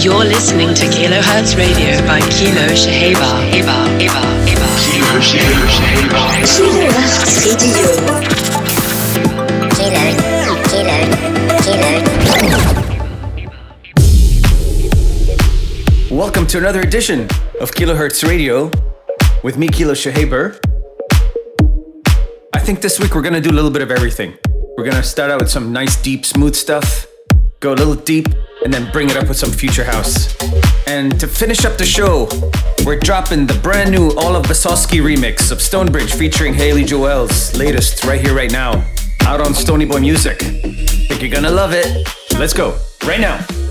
You're listening to Kilohertz Radio by Kilo Shaheba. Eba, Eba, Eba. Kilo Shaheba. Kilohertz Radio. Kilo, Kilo, Kilo. Welcome to another edition of Kilohertz Radio with me, Kilo Shahaber. I think this week we're gonna do a little bit of everything. We're gonna start out with some nice, deep, smooth stuff, go a little deep, and then bring it up with some future house. And to finish up the show, we're dropping the brand new Olav Basoski remix of Stonebridge featuring Haley Joelle's latest right here, right now, out on Stony Boy Music. Think you're gonna love it. Let's go, right now.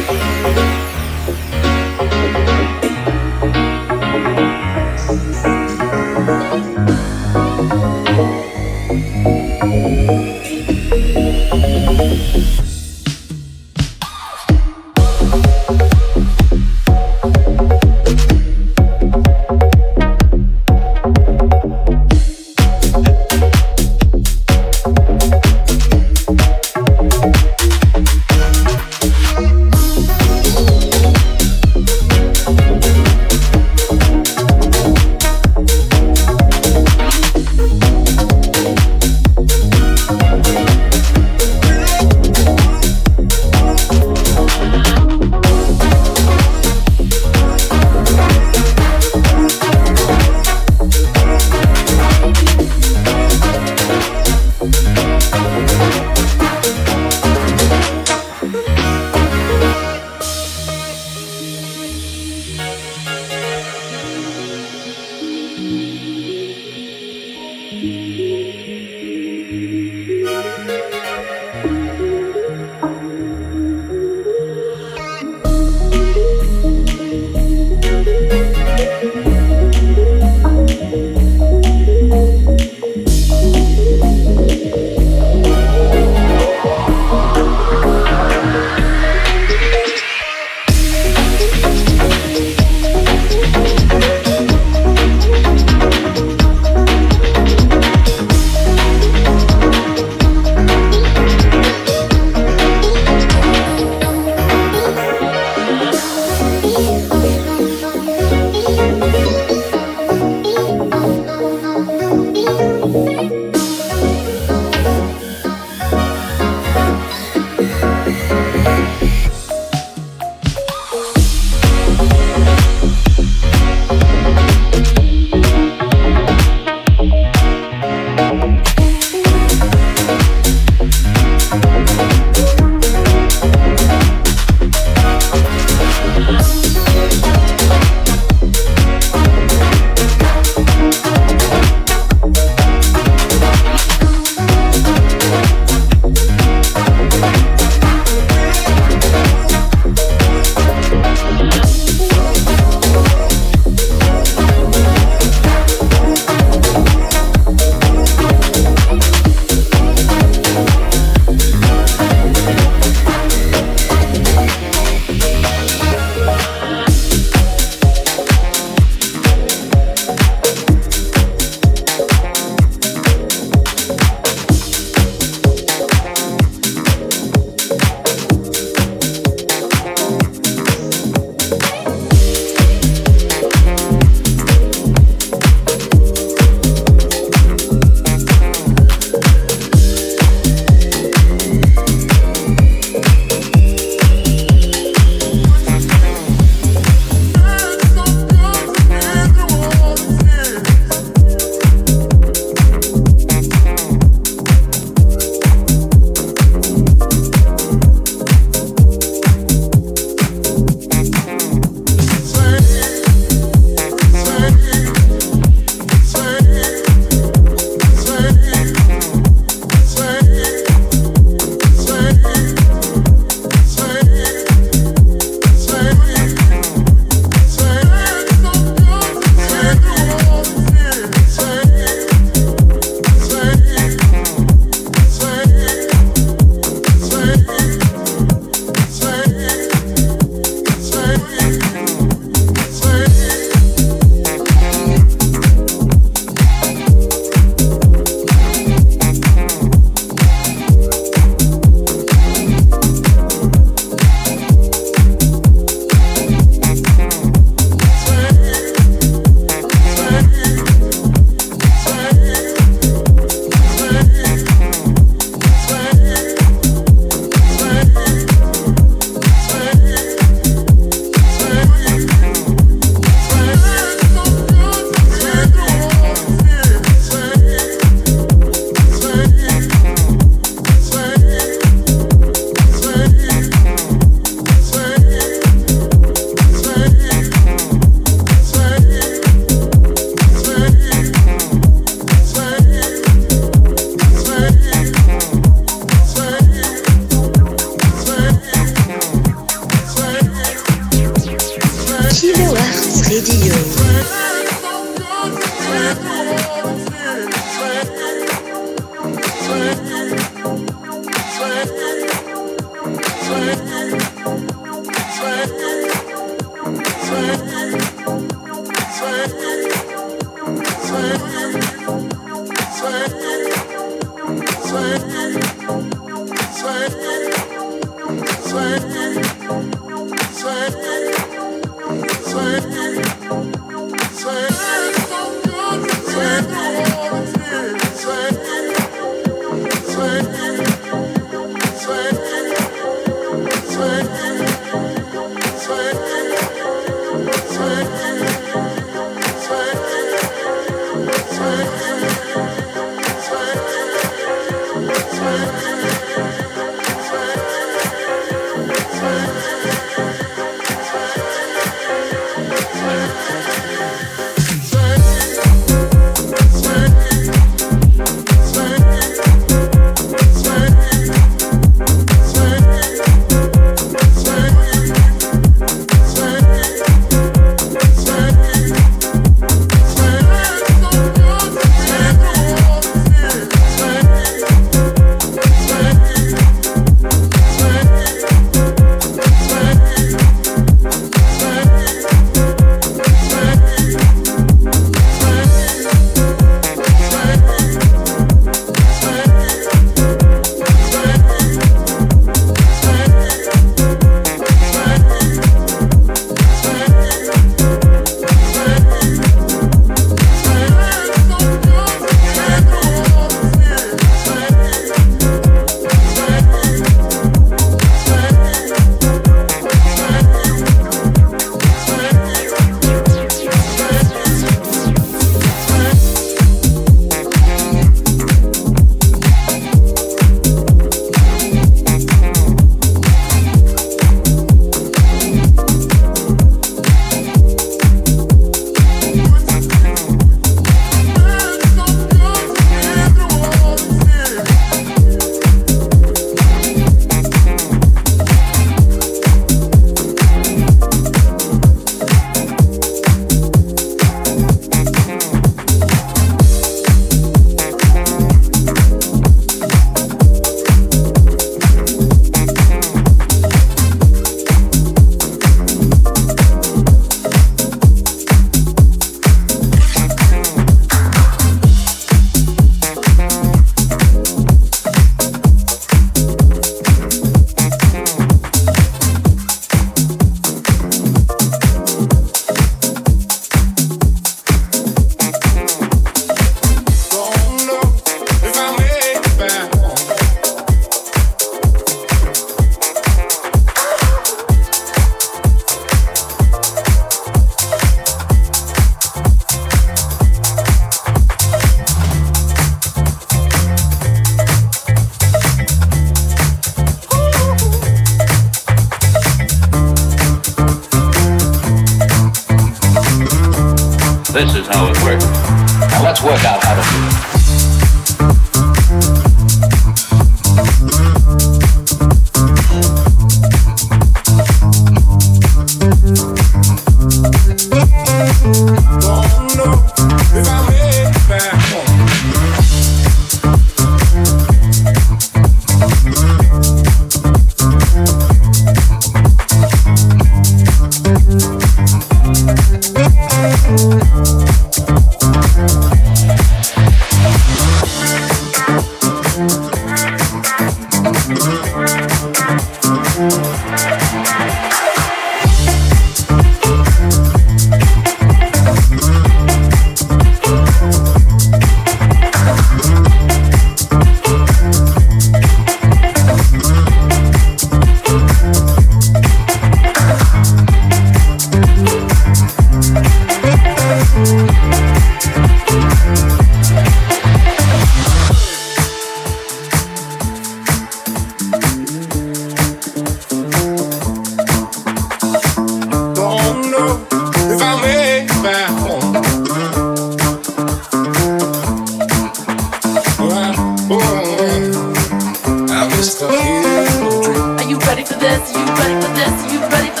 Thank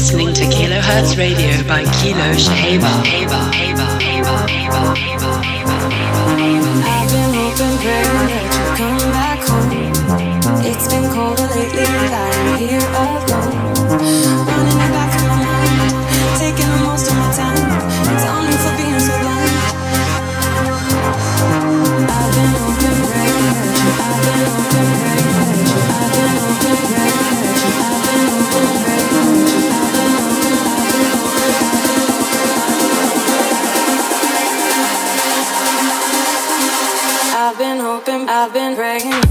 listening to Kilohertz Radio by Kilo Shaheba. I've been. I've been praying.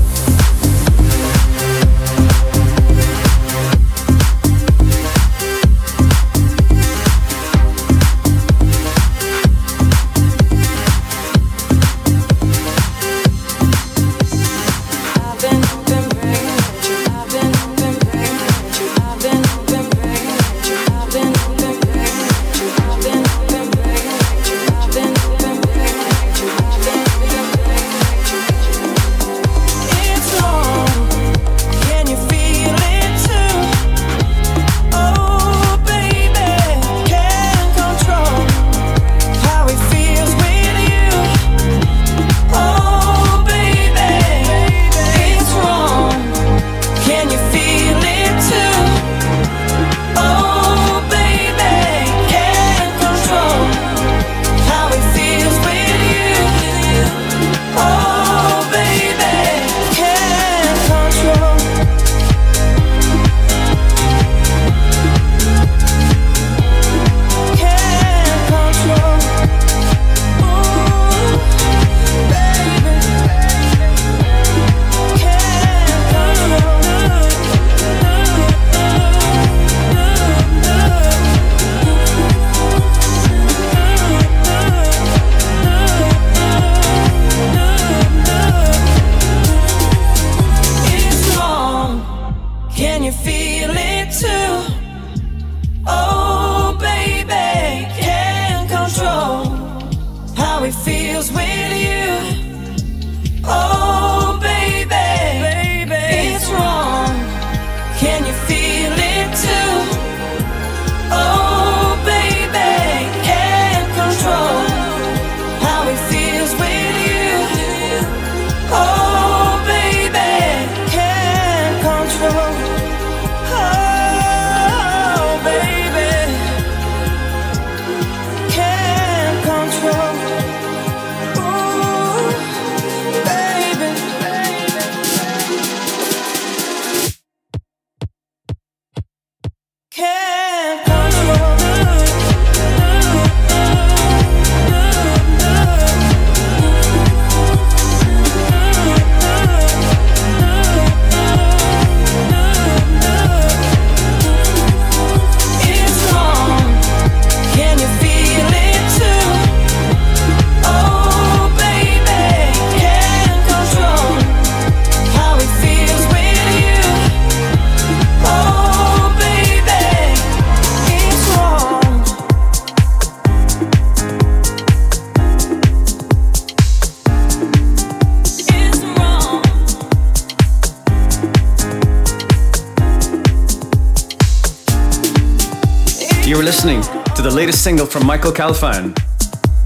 Listening to the latest single from Michael Calfan,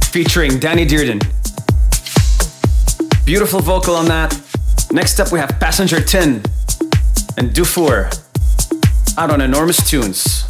featuring Danny Dearden. Beautiful vocal on that. Next up, we have Passenger 10 and Dufour out on Enormous Tunes.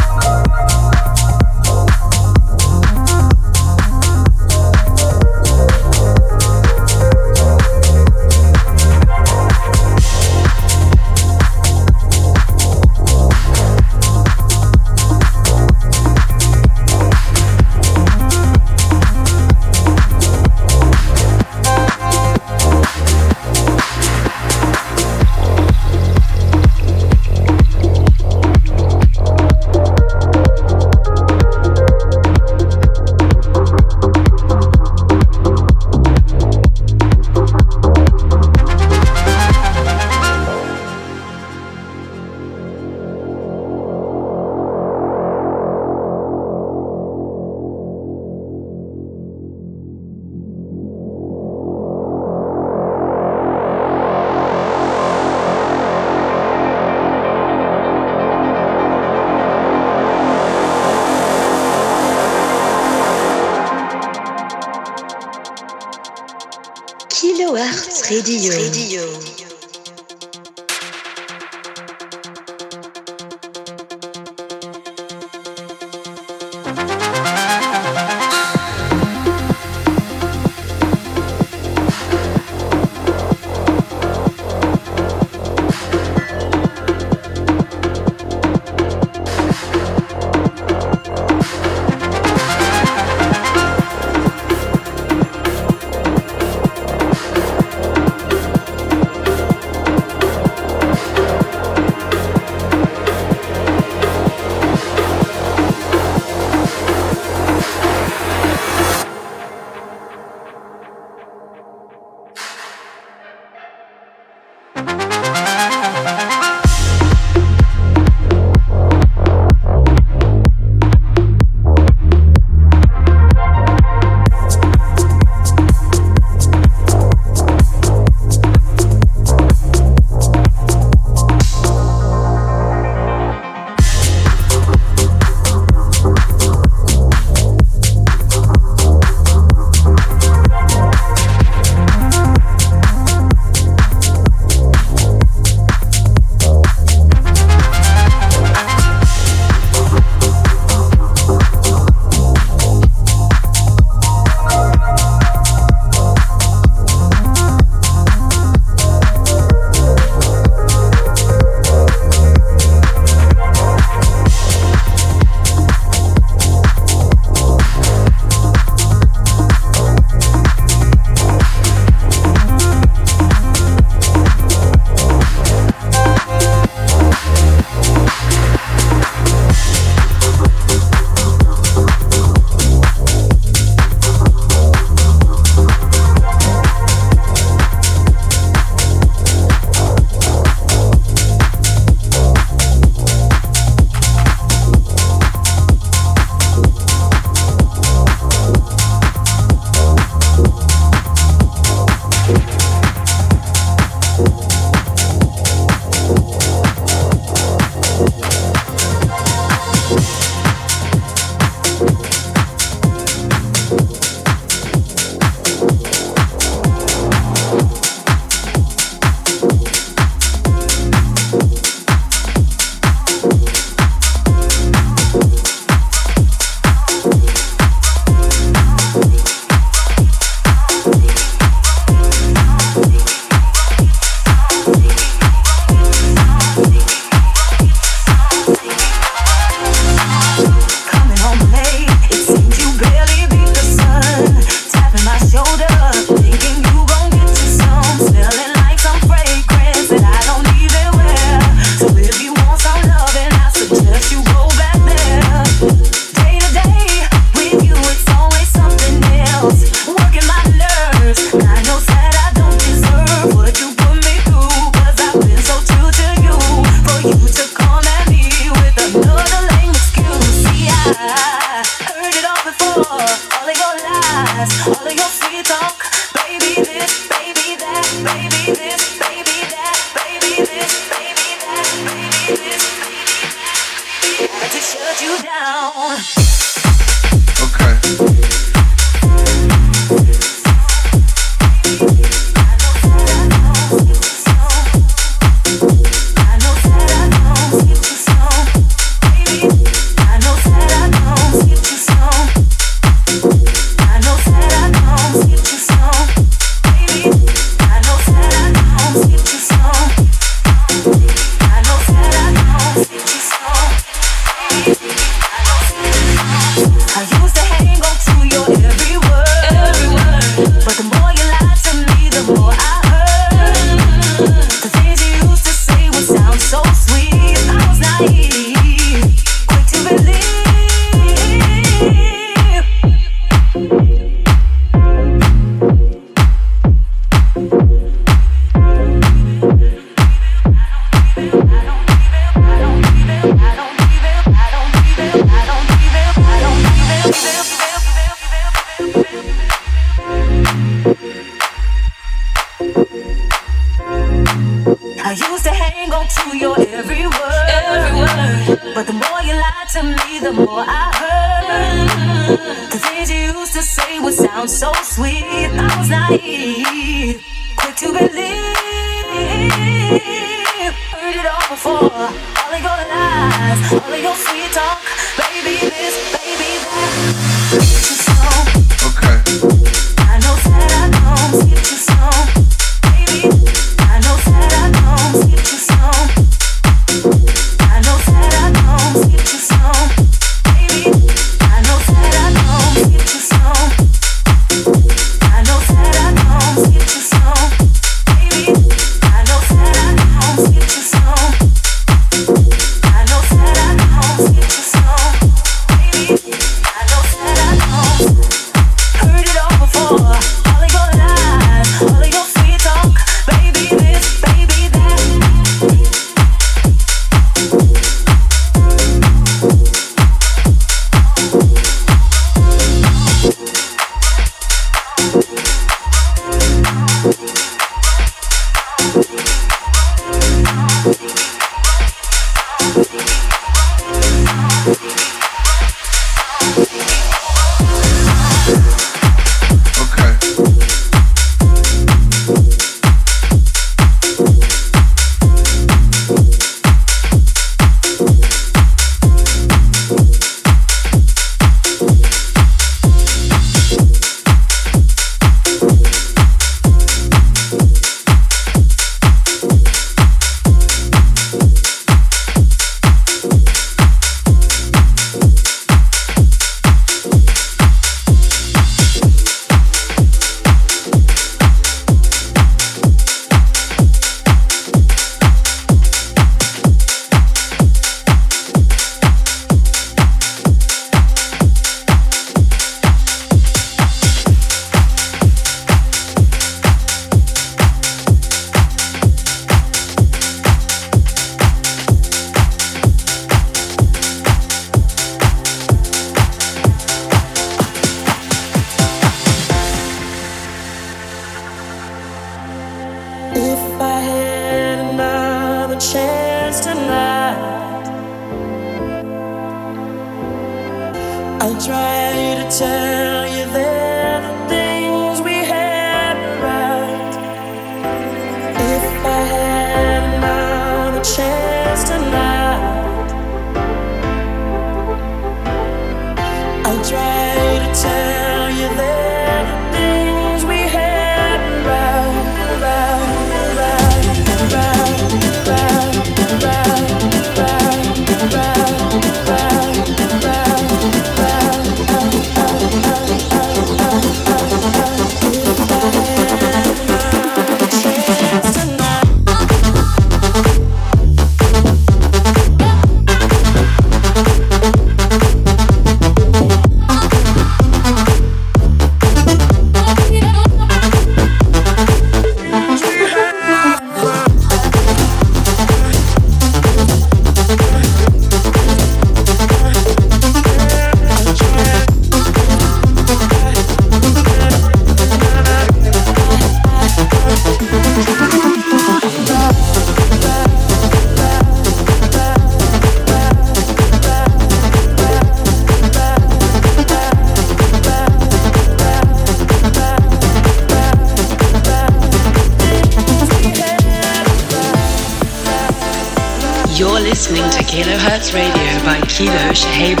Hey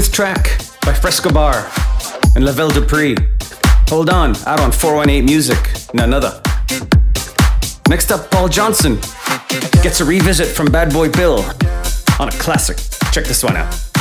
track by Frescobar and Lavelle Dupree. Hold on, out on 418 Music, none other. Next up, Paul Johnson gets a revisit from Bad Boy Bill on a classic. Check this one out.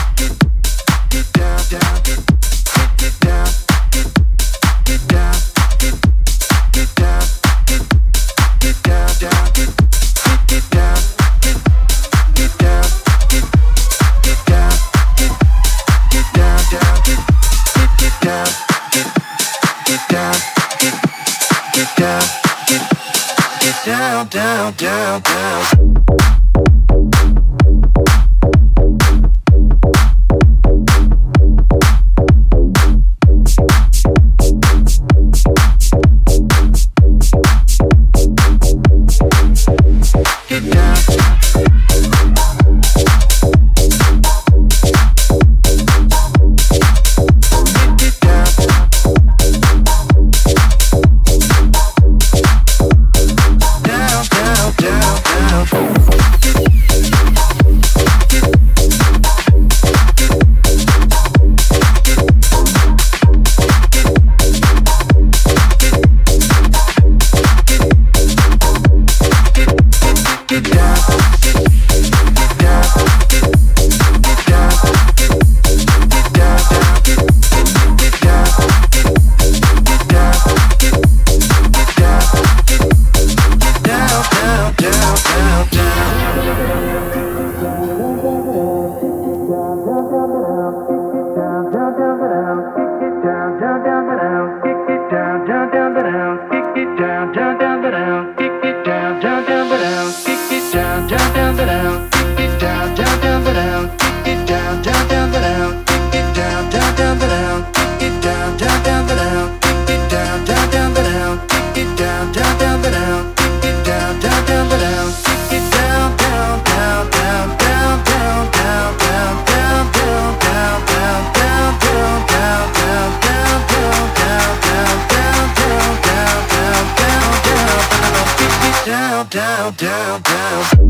down, down.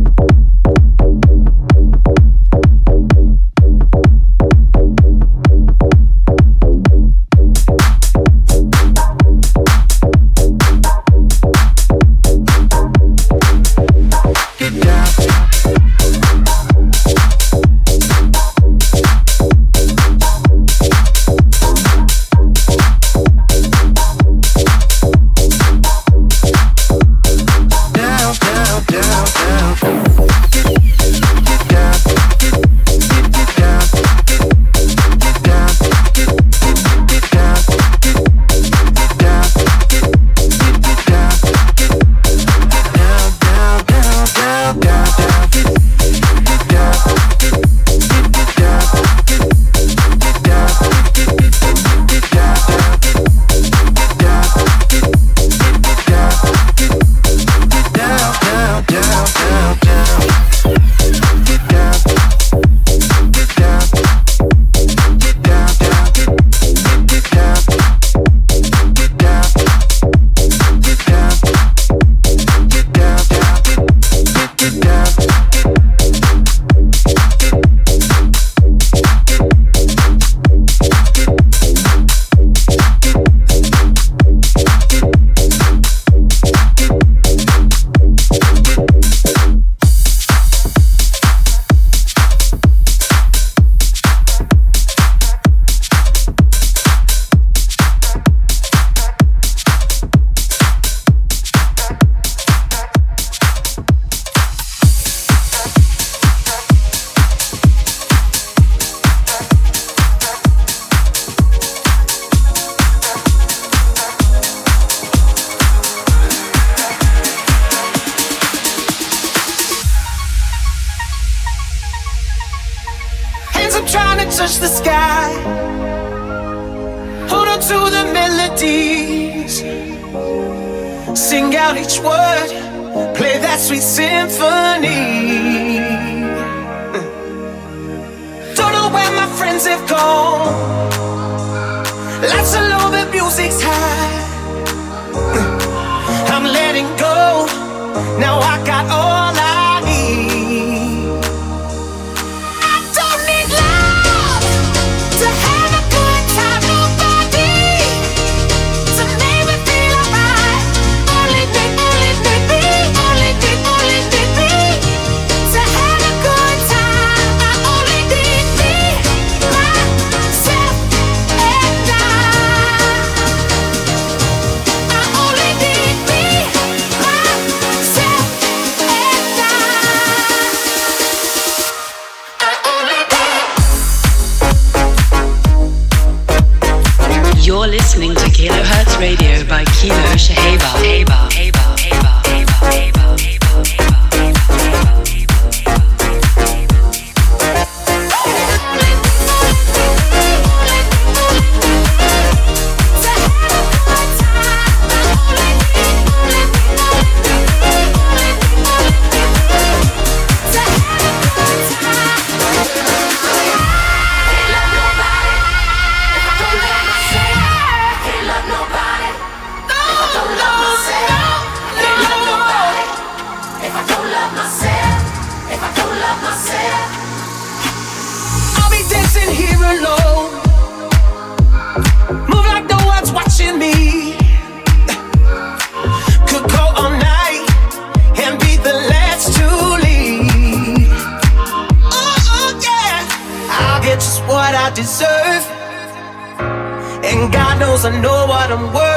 cause I know what I'm worth.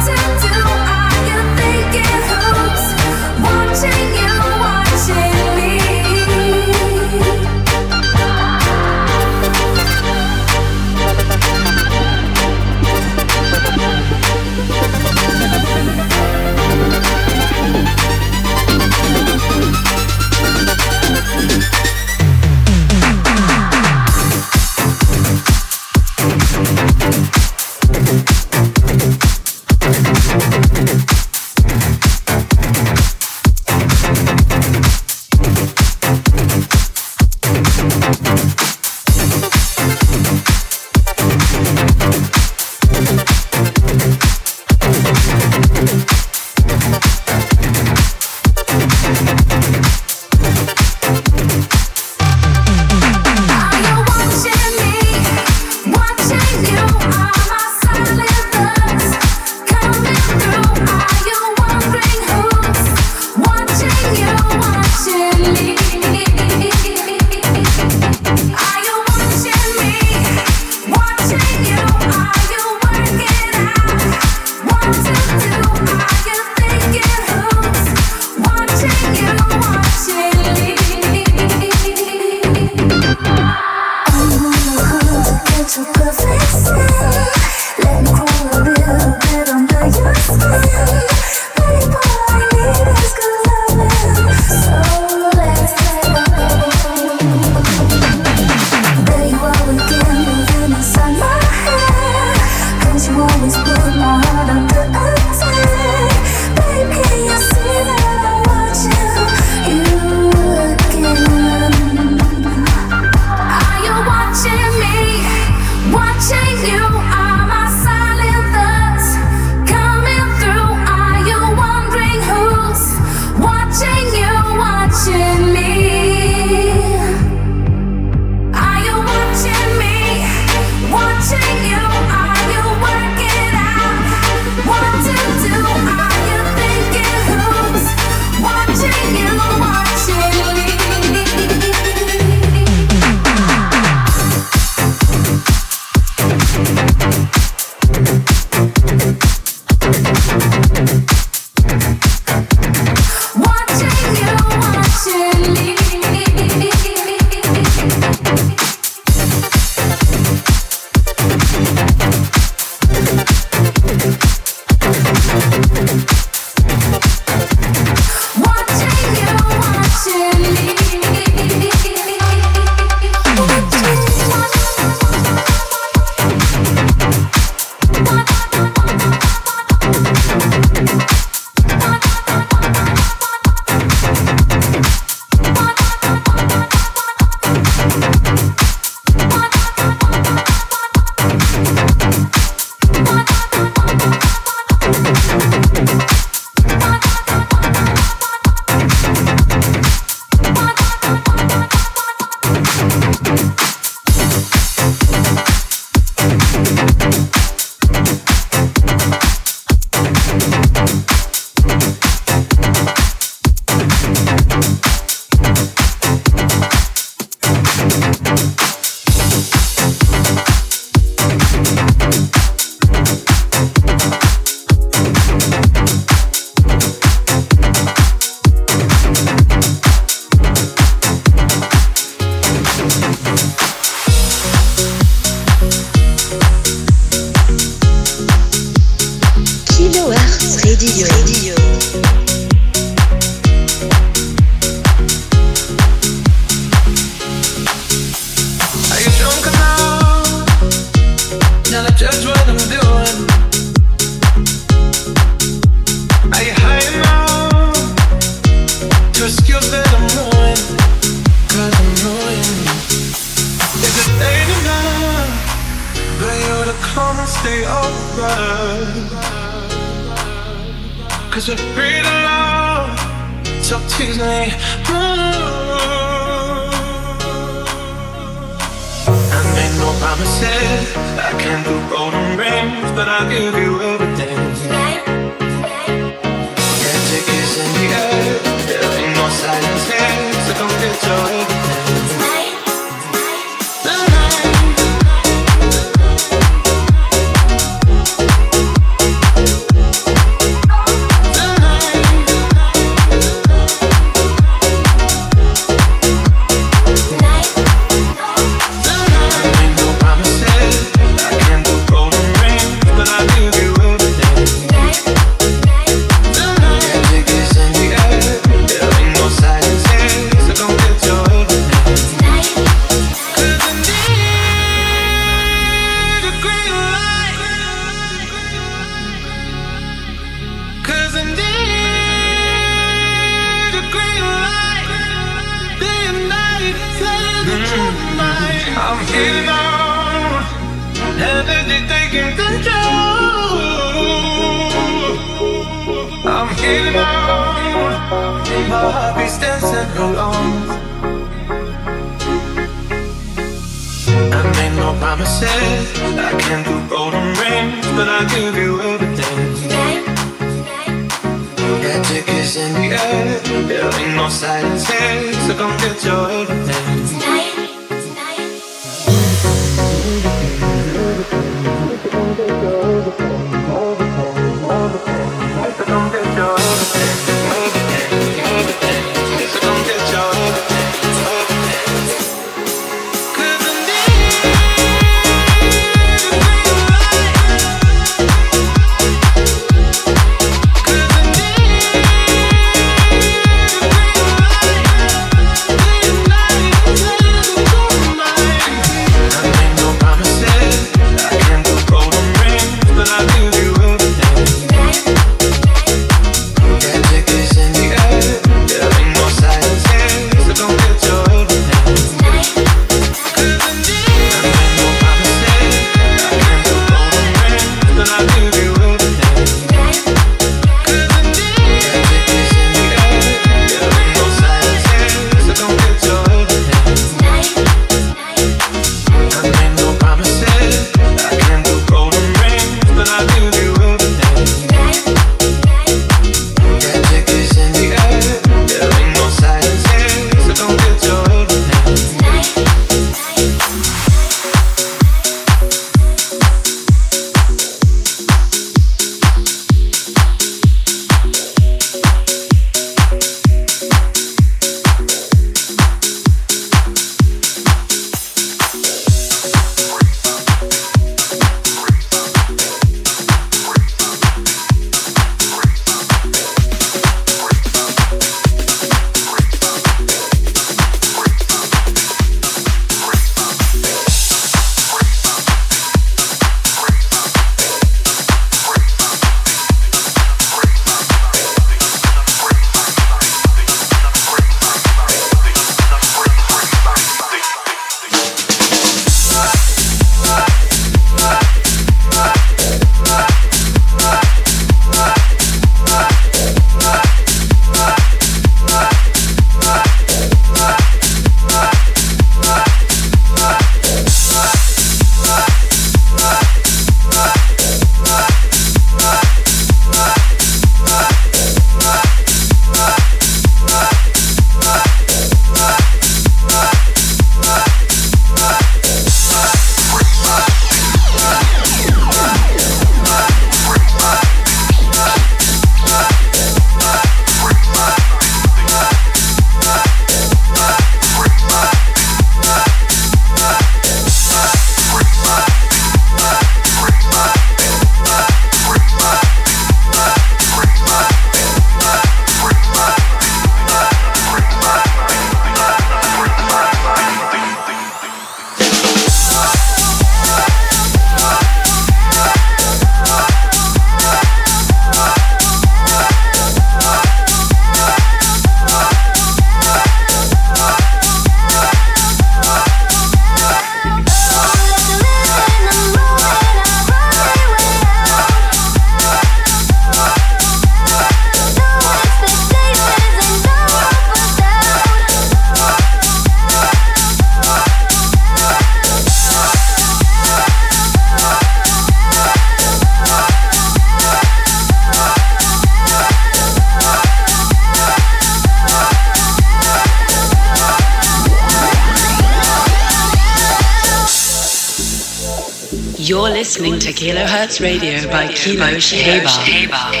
Radio by Kilo Shaheba.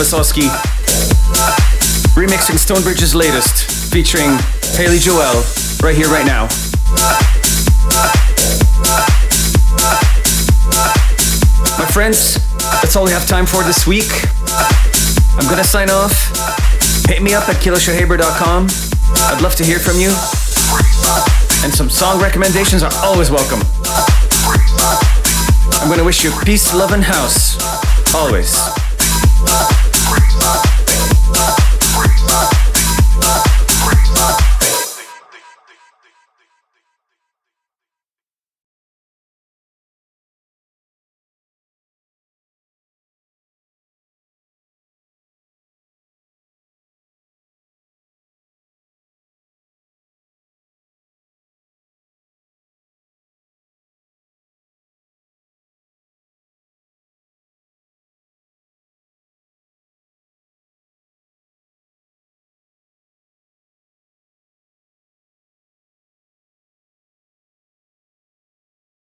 Basoski, remixing Stonebridge's latest, featuring Haley Joelle, right here, right now. My friends, that's all we have time for this week. I'm gonna sign off. Hit me up at kiloshahaber.com. I'd love to hear from you. And some song recommendations are always welcome. I'm gonna wish you peace, love, and house. Always.